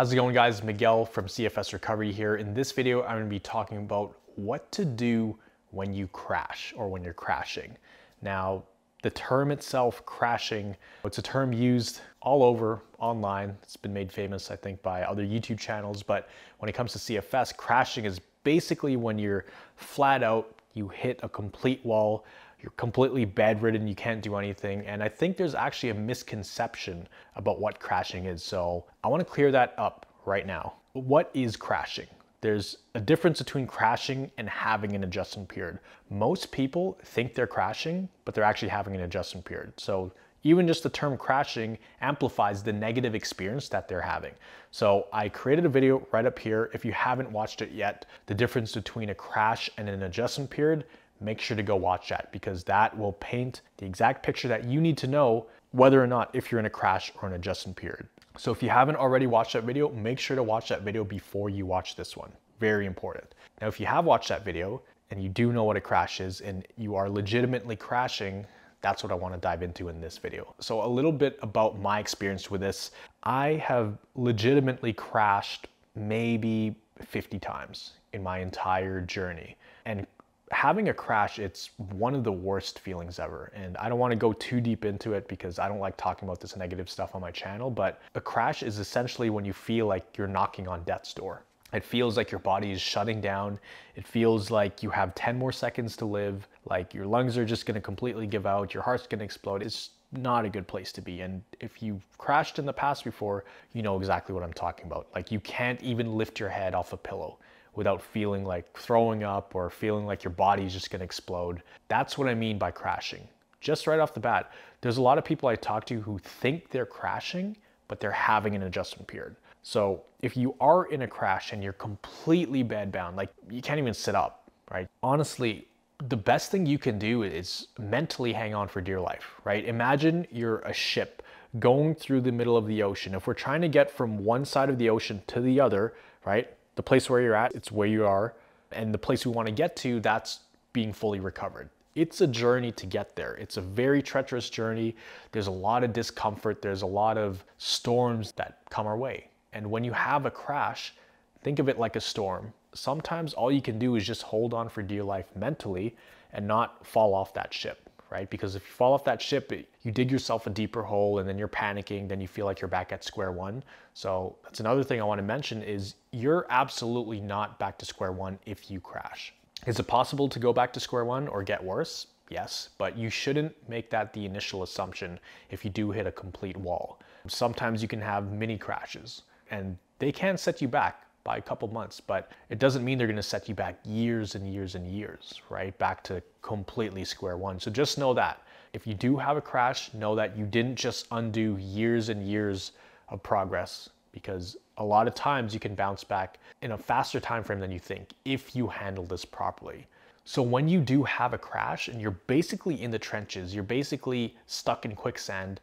How's it going guys? Miguel from CFS Recovery here. In this video, I'm gonna be talking about what to do when you crash or when you're crashing. Now, the term itself, crashing, it's a term used all over online. It's been made famous, I think, by other YouTube channels. But when it comes to CFS, crashing is basically when you're flat out, you hit a complete wall, you're completely bedridden, you can't do anything. And I think there's actually a misconception about what crashing is. So I wanna clear that up right now. What is crashing? There's a difference between crashing and having an adjustment period. Most people think they're crashing, but they're actually having an adjustment period. So even just the term crashing amplifies the negative experience that they're having. So I created a video right up here. If you haven't watched it yet, the difference between a crash and an adjustment period, make sure to go watch that because that will paint the exact picture that you need to know whether or not if you're in a crash or an adjustment period. So if you haven't already watched that video, make sure to watch that video before you watch this one. Very important. Now, if you have watched that video and you do know what a crash is and you are legitimately crashing, that's what I wanna dive into in this video. So a little bit about my experience with this. I have legitimately crashed maybe 50 times in my entire journey. And having a crash, it's one of the worst feelings ever. And I don't want to go too deep into it because I don't like talking about this negative stuff on my channel, but a crash is essentially when you feel like you're knocking on death's door. It feels like your body is shutting down. It feels like you have 10 more seconds to live, like your lungs are just gonna completely give out, your heart's gonna explode. It's not a good place to be. And if you've crashed in the past before, you know exactly what I'm talking about. Like you can't even lift your head off a pillow without feeling like throwing up or feeling like your body is just gonna explode. That's what I mean by crashing. Just right off the bat, there's a lot of people I talk to who think they're crashing, but they're having an adjustment period. So if you are in a crash and you're completely bedbound, like you can't even sit up, right? Honestly, the best thing you can do is mentally hang on for dear life, right? Imagine you're a ship going through the middle of the ocean. If we're trying to get from one side of the ocean to the other, right? The place where you're at, it's where you are. And the place we want to get to, that's being fully recovered. It's a journey to get there. It's a very treacherous journey. There's a lot of discomfort. There's a lot of storms that come our way. And when you have a crash, think of it like a storm. Sometimes all you can do is just hold on for dear life mentally and not fall off that ship right? Because if you fall off that ship, you dig yourself a deeper hole and then you're panicking, then you feel like you're back at square one. So that's another thing I wanna mention is you're absolutely not back to square one if you crash. Is it possible to go back to square one or get worse? Yes, but you shouldn't make that the initial assumption if you do hit a complete wall. Sometimes you can have mini crashes and they can set you back by a couple months, but it doesn't mean they're going to set you back years and years and years, right? Back to completely square one. So just know that if you do have a crash, know that you didn't just undo years and years of progress because a lot of times you can bounce back in a faster time frame than you think if you handle this properly. So when you do have a crash and you're basically in the trenches, you're basically stuck in quicksand,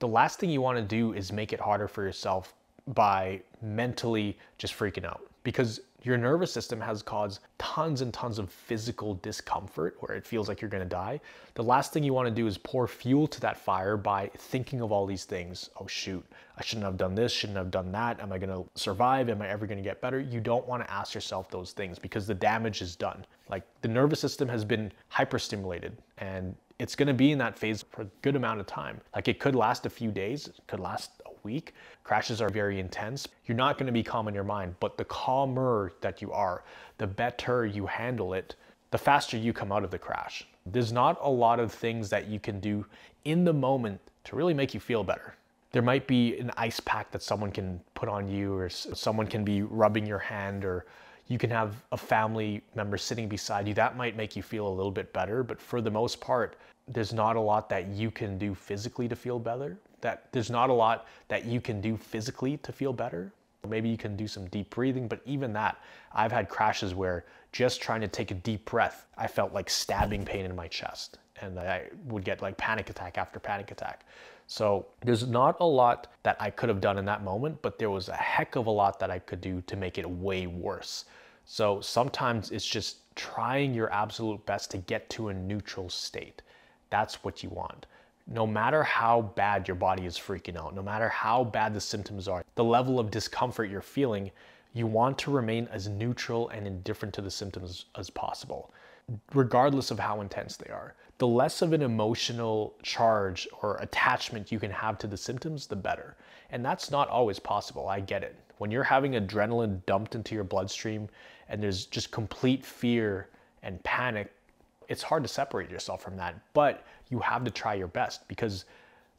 the last thing you want to do is make it harder for yourself by mentally just freaking out because your nervous system has caused tons and tons of physical discomfort where it feels like you're to die. The last thing you want to do is pour fuel to that fire by thinking of all these things. Oh, shoot, I shouldn't have done this, shouldn't have done that. Am I to survive? Am I ever to get better? You don't want to ask yourself those things because the damage is done. Like the nervous system has been hyperstimulated and it's going to be in that phase for a good amount of time. Like it could last a few days, it could last a week. Crashes are very intense. You're not going to be calm in your mind, but the calmer that you are, the better you handle it, the faster you come out of the crash. There's not a lot of things that you can do in the moment to really make you feel better. There might be an ice pack that someone can put on you, or someone can be rubbing your hand, or you can have a family member sitting beside you. That might make you feel a little bit better, but for the most part, there's not a lot that you can do physically to feel better. That there's not a lot that you can do physically to feel better. Maybe you can do some deep breathing, but even that, I've had crashes where just trying to take a deep breath, I felt like stabbing pain in my chest and I would get like panic attack after panic attack. So there's not a lot that I could have done in that moment, but there was a heck of a lot that I could do to make it way worse. So sometimes it's just trying your absolute best to get to a neutral state. That's what you want. no matter how bad your body is freaking out, no matter how bad the symptoms are, the level of discomfort you're feeling, you want to remain as neutral and indifferent to the symptoms as possible, regardless of how intense they are. The less of an emotional charge or attachment you can have to the symptoms, the better. And that's not always possible. I get it. When you're having adrenaline dumped into your bloodstream and there's just complete fear and panic, it's hard to separate yourself from that. But you have to try your best because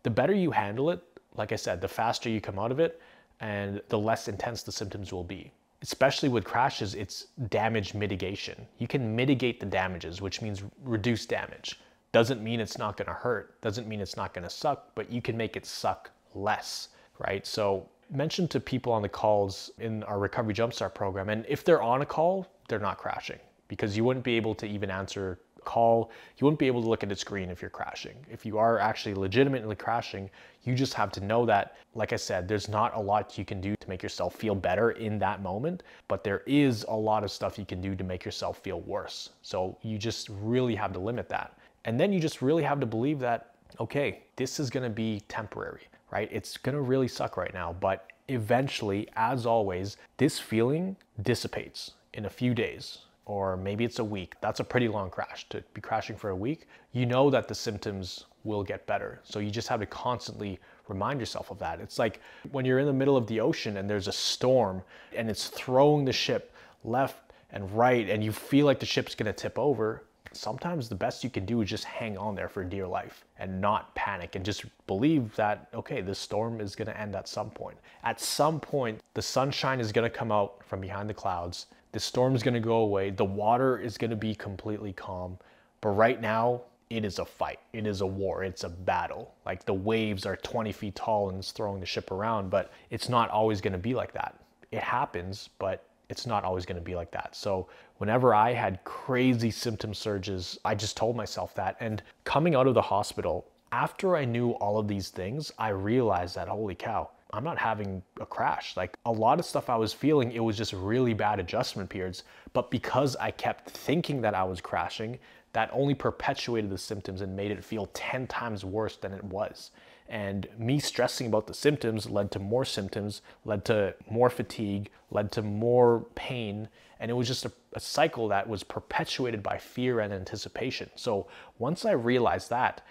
the better you handle it, like I said, the faster you come out of it and the less intense the symptoms will be. Especially with crashes, it's damage mitigation. You can mitigate the damages, which means reduce damage. Doesn't mean it's not gonna hurt, doesn't mean it's not gonna suck, but you can make it suck less, right? So mention to people on the calls in our Recovery Jumpstart program, and if they're on a call, they're not crashing because you wouldn't be able to even answer call, you wouldn't be able to look at the screen if you're crashing. If you are actually legitimately crashing, you just have to know that, like I said, there's not a lot you can do to make yourself feel better in that moment, but there is a lot of stuff you can do to make yourself feel worse. So you just really have to limit that. And then you just really have to believe that, okay, this is gonna be temporary, right? It's gonna really suck right now, but eventually, as always, this feeling dissipates in a few days or maybe it's a week. That's a pretty long crash. To be crashing for a week, you know that the symptoms will get better. So you just have to constantly remind yourself of that. It's like when you're in the middle of the ocean and there's a storm and it's throwing the ship left and right and you feel like the ship's gonna tip over. Sometimes the best you can do is just hang on there for dear life and not panic and just believe that, okay, this storm is gonna end at some point. At some point, the sunshine is gonna come out from behind the clouds the storm's gonna go away. The water is gonna be completely calm. But right now, it is a fight. It is a war. It's a battle. Like the waves are 20 feet tall and it's throwing the ship around, but it's not always gonna be like that. It happens, but it's not always gonna be like that. So whenever I had crazy symptom surges, I just told myself that. And coming out of the hospital, after I knew all of these things, I realized that, holy cow, I'm not having a crash. Like a lot of stuff I was feeling, it was just really bad adjustment periods. But because I kept thinking that I was crashing, that only perpetuated the symptoms and made it feel 10 times worse than it was. And me stressing about the symptoms led to more symptoms, led to more fatigue, led to more pain. And it was just a, a cycle that was perpetuated by fear and anticipation. So once I realized that,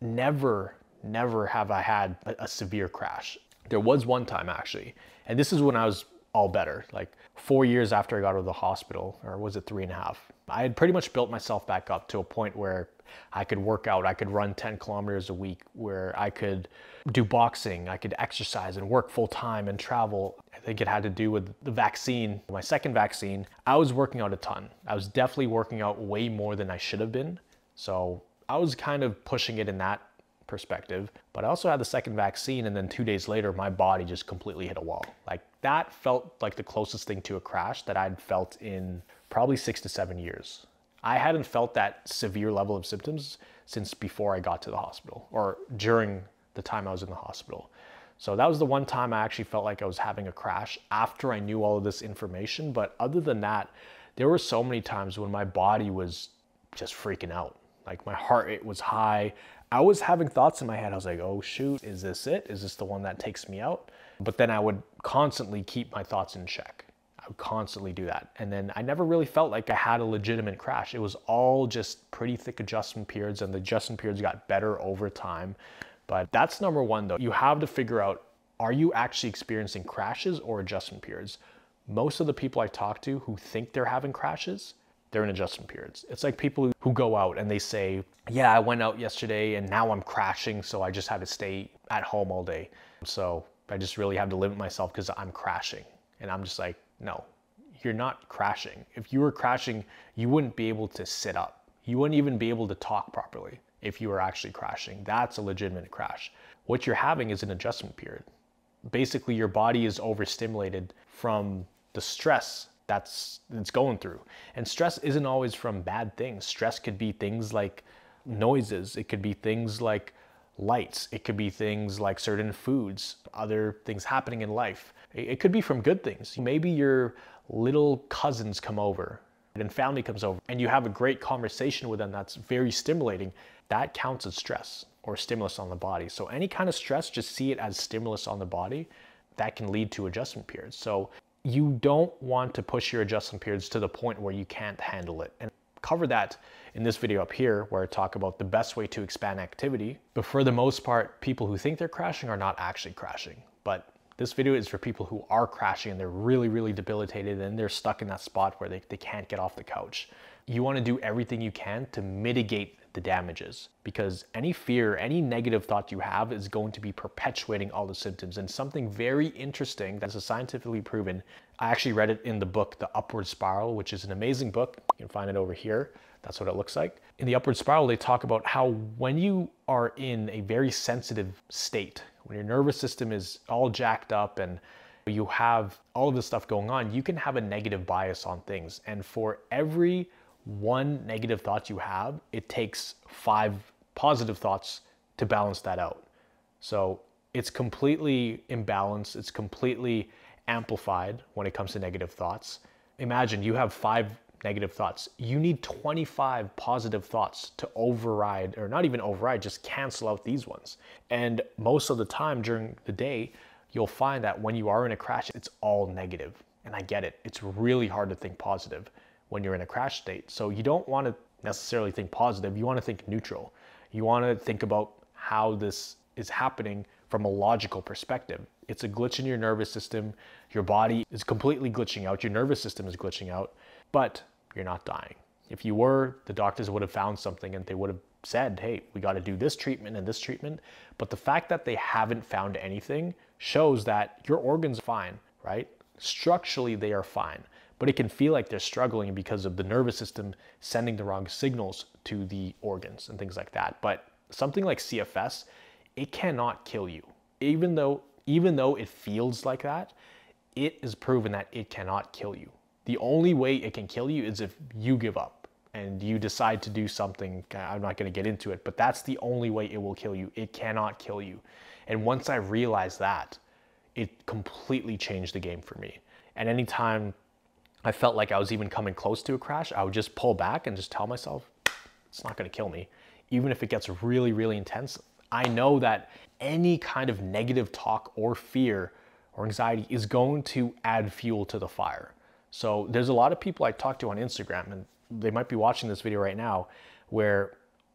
never, never have I had a, a severe crash. There was one time actually, and this is when I was all better, like four years after I got out of the hospital, or was it three and a half? I had pretty much built myself back up to a point where I could work out, I could run 10 kilometers a week, where I could do boxing, I could exercise and work full time and travel. I think it had to do with the vaccine, my second vaccine. I was working out a ton. I was definitely working out way more than I should have been. So I was kind of pushing it in that perspective. But I also had the second vaccine, and then two days later, my body just completely hit a wall. Like that felt like the closest thing to a crash that I'd felt in probably six to seven years. I hadn't felt that severe level of symptoms since before I got to the hospital or during the time I was in the hospital. So that was the one time I actually felt like I was having a crash after I knew all of this information. But other than that, there were so many times when my body was just freaking out. Like my heart rate was high. I was having thoughts in my head. I was like, oh shoot, is this it? Is this the one that takes me out? But then I would constantly keep my thoughts in check. I would constantly do that. And then I never really felt like I had a legitimate crash. It was all just pretty thick adjustment periods, and the adjustment periods got better over time. But that's number one though. You have to figure out are you actually experiencing crashes or adjustment periods? Most of the people I talk to who think they're having crashes, they're in adjustment periods. It's like people who go out and they say, Yeah, I went out yesterday and now I'm crashing, so I just had to stay at home all day. So I just really have to limit myself because I'm crashing. And I'm just like, No, you're not crashing. If you were crashing, you wouldn't be able to sit up. You wouldn't even be able to talk properly if you were actually crashing. That's a legitimate crash. What you're having is an adjustment period. Basically, your body is overstimulated from the stress that's it's going through. And stress isn't always from bad things. Stress could be things like noises. It could be things like lights. It could be things like certain foods, other things happening in life. It could be from good things. Maybe your little cousins come over and family comes over and you have a great conversation with them that's very stimulating. That counts as stress. or stimulus on the body. So any kind of stress, just see it as stimulus on the body that can lead to adjustment periods. So you don't want to push your adjustment periods to the point where you can't handle it. And cover that in this video up here where I talk about the best way to expand activity. But for the most part, people who think they're crashing are not actually crashing. But this video is for people who are crashing and they're really, really debilitated and they're stuck in that spot where they, they can't get off the couch. You wanna do everything you can to mitigate the damages because any fear, any negative thought you have is going to be perpetuating all the symptoms. And something very interesting that's scientifically proven, I actually read it in the book, The Upward Spiral, which is an amazing book. You can find it over here. That's what it looks like. In the upward spiral, they talk about how when you are in a very sensitive state, when your nervous system is all jacked up and you have all of this stuff going on, you can have a negative bias on things. And for every one negative thought you have, it takes five positive thoughts to balance that out. So it's completely imbalanced, it's completely amplified when it comes to negative thoughts. Imagine you have five negative thoughts. You need 25 positive thoughts to override, or not even override, just cancel out these ones. And most of the time during the day, you'll find that when you are in a crash, it's all negative. And I get it, it's really hard to think positive when you're in a crash state. So you don't want to necessarily think positive, you want to think neutral. You want to think about how this is happening from a logical perspective. It's a glitch in your nervous system. Your body is completely glitching out. Your nervous system is glitching out, but you're not dying. If you were, the doctors would have found something and they would have said, hey, we got to do this treatment and this treatment. But the fact that they haven't found anything shows that your organs are fine, right? Structurally, they are fine but it can feel like they're struggling because of the nervous system sending the wrong signals to the organs and things like that. But something like CFS, it cannot kill you. Even though even though it feels like that, it is proven that it cannot kill you. The only way it can kill you is if you give up and you decide to do something. I'm not going to get into it, but that's the only way it will kill you. It cannot kill you. And once I realized that, it completely changed the game for me. And anytime I felt like I was even coming close to a crash, I would just pull back and just tell myself, it's not gonna kill me. Even if it gets really, really intense, I know that any kind of negative talk or fear or anxiety is going to add fuel to the fire. So there's a lot of people I talk to on Instagram, and they might be watching this video right now, where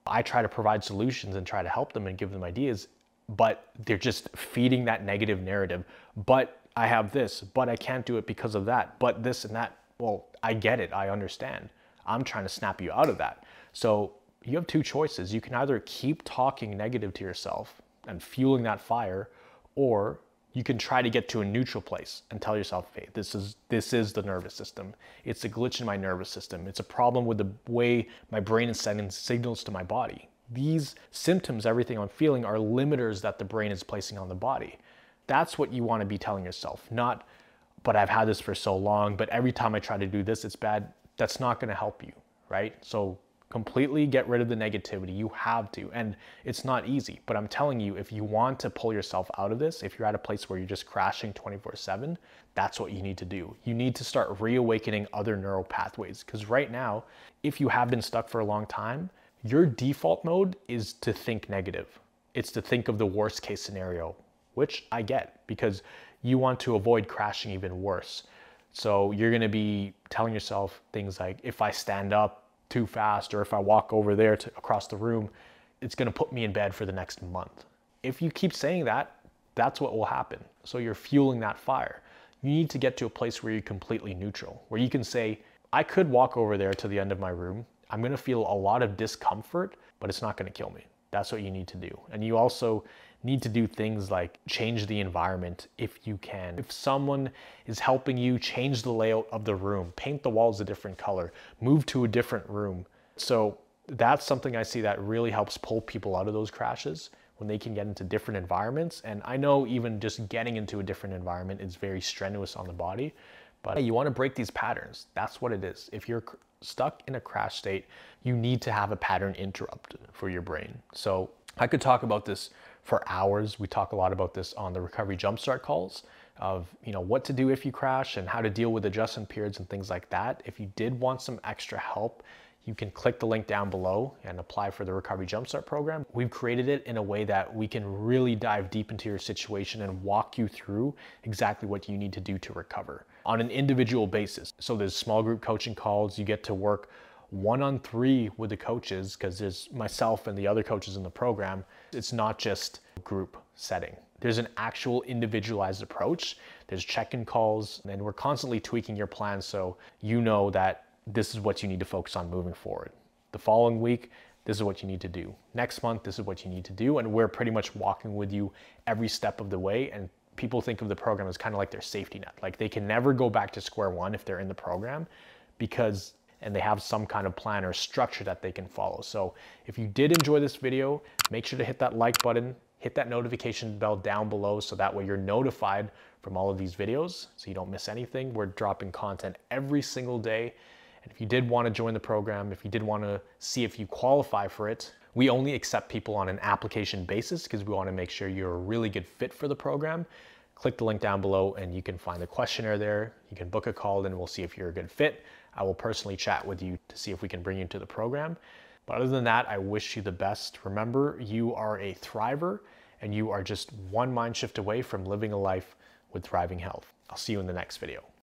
I try to provide solutions and try to help them and give them ideas, but they're just feeding that negative narrative. But I have this, but I can't do it because of that, but this and that. Well, I get it. I understand. I'm trying to snap you out of that. So you have two choices. You can either keep talking negative to yourself and fueling that fire, or you can try to get to a neutral place and tell yourself, hey, this is this is the nervous system. It's a glitch in my nervous system. It's a problem with the way my brain is sending signals to my body. These symptoms, everything I'm feeling, are limiters that the brain is placing on the body. That's what you want to be telling yourself, not, but I've had this for so long, but every time I try to do this, it's bad. That's not going to help you, right? So completely get rid of the negativity. You have to. And it's not easy, but I'm telling you, if you want to pull yourself out of this, if you're at a place where you're just crashing 24 7, that's what you need to do. You need to start reawakening other neural pathways. Because right now, if you have been stuck for a long time, your default mode is to think negative. It's to think of the worst case scenario which I get because you want to avoid crashing even worse. So you're going to be telling yourself things like, if I stand up too fast or if I walk over there to, across the room, it's going to put me in bed for the next month. If you keep saying that, that's what will happen. So you're fueling that fire. You need to get to a place where you're completely neutral, where you can say, I could walk over there to the end of my room. I'm going to feel a lot of discomfort, but it's not going to kill me. That's what you need to do. And you also need to do things like change the environment if you can. If someone is helping you change the layout of the room, paint the walls a different color, move to a different room. So that's something I see that really helps pull people out of those crashes when they can get into different environments. And I know even just getting into a different environment is very strenuous on the body, but you want to break these patterns. That's what it is. If you're stuck in a crash state, you need to have a pattern interrupt for your brain. So I could talk about this for hours. We talk a lot about this on the recovery jumpstart calls of you know what to do if you crash and how to deal with adjustment periods and things like that. If you did want some extra help, you can click the link down below and apply for the Recovery Jumpstart program. We've created it in a way that we can really dive deep into your situation and walk you through exactly what you need to do to recover on an individual basis. So there's small group coaching calls, you get to work one on three with the coaches because there's myself and the other coaches in the program. It's not just group setting. There's an actual individualized approach. There's check-in calls and we're constantly tweaking your plan so you know that this is what you need to focus on moving forward. The following week, this is what you need to do. Next month, this is what you need to do. And we're pretty much walking with you every step of the way. And people think of the program as kind of like their safety net. Like they can never go back to square one if they're in the program because and they have some kind of plan or structure that they can follow. So if you did enjoy this video, make sure to hit that like button, hit that notification bell down below so that way you're notified from all of these videos so you don't miss anything. We're dropping content every single day. And if you did want to join the program, if you did want to see if you qualify for it, we only accept people on an application basis because we want to make sure you're a really good fit for the program. Click the link down below and you can find the questionnaire there. You can book a call and we'll see if you're a good fit. I will personally chat with you to see if we can bring you into the program. But other than that, I wish you the best. Remember, you are a thriver and you are just one mind shift away from living a life with thriving health. I'll see you in the next video.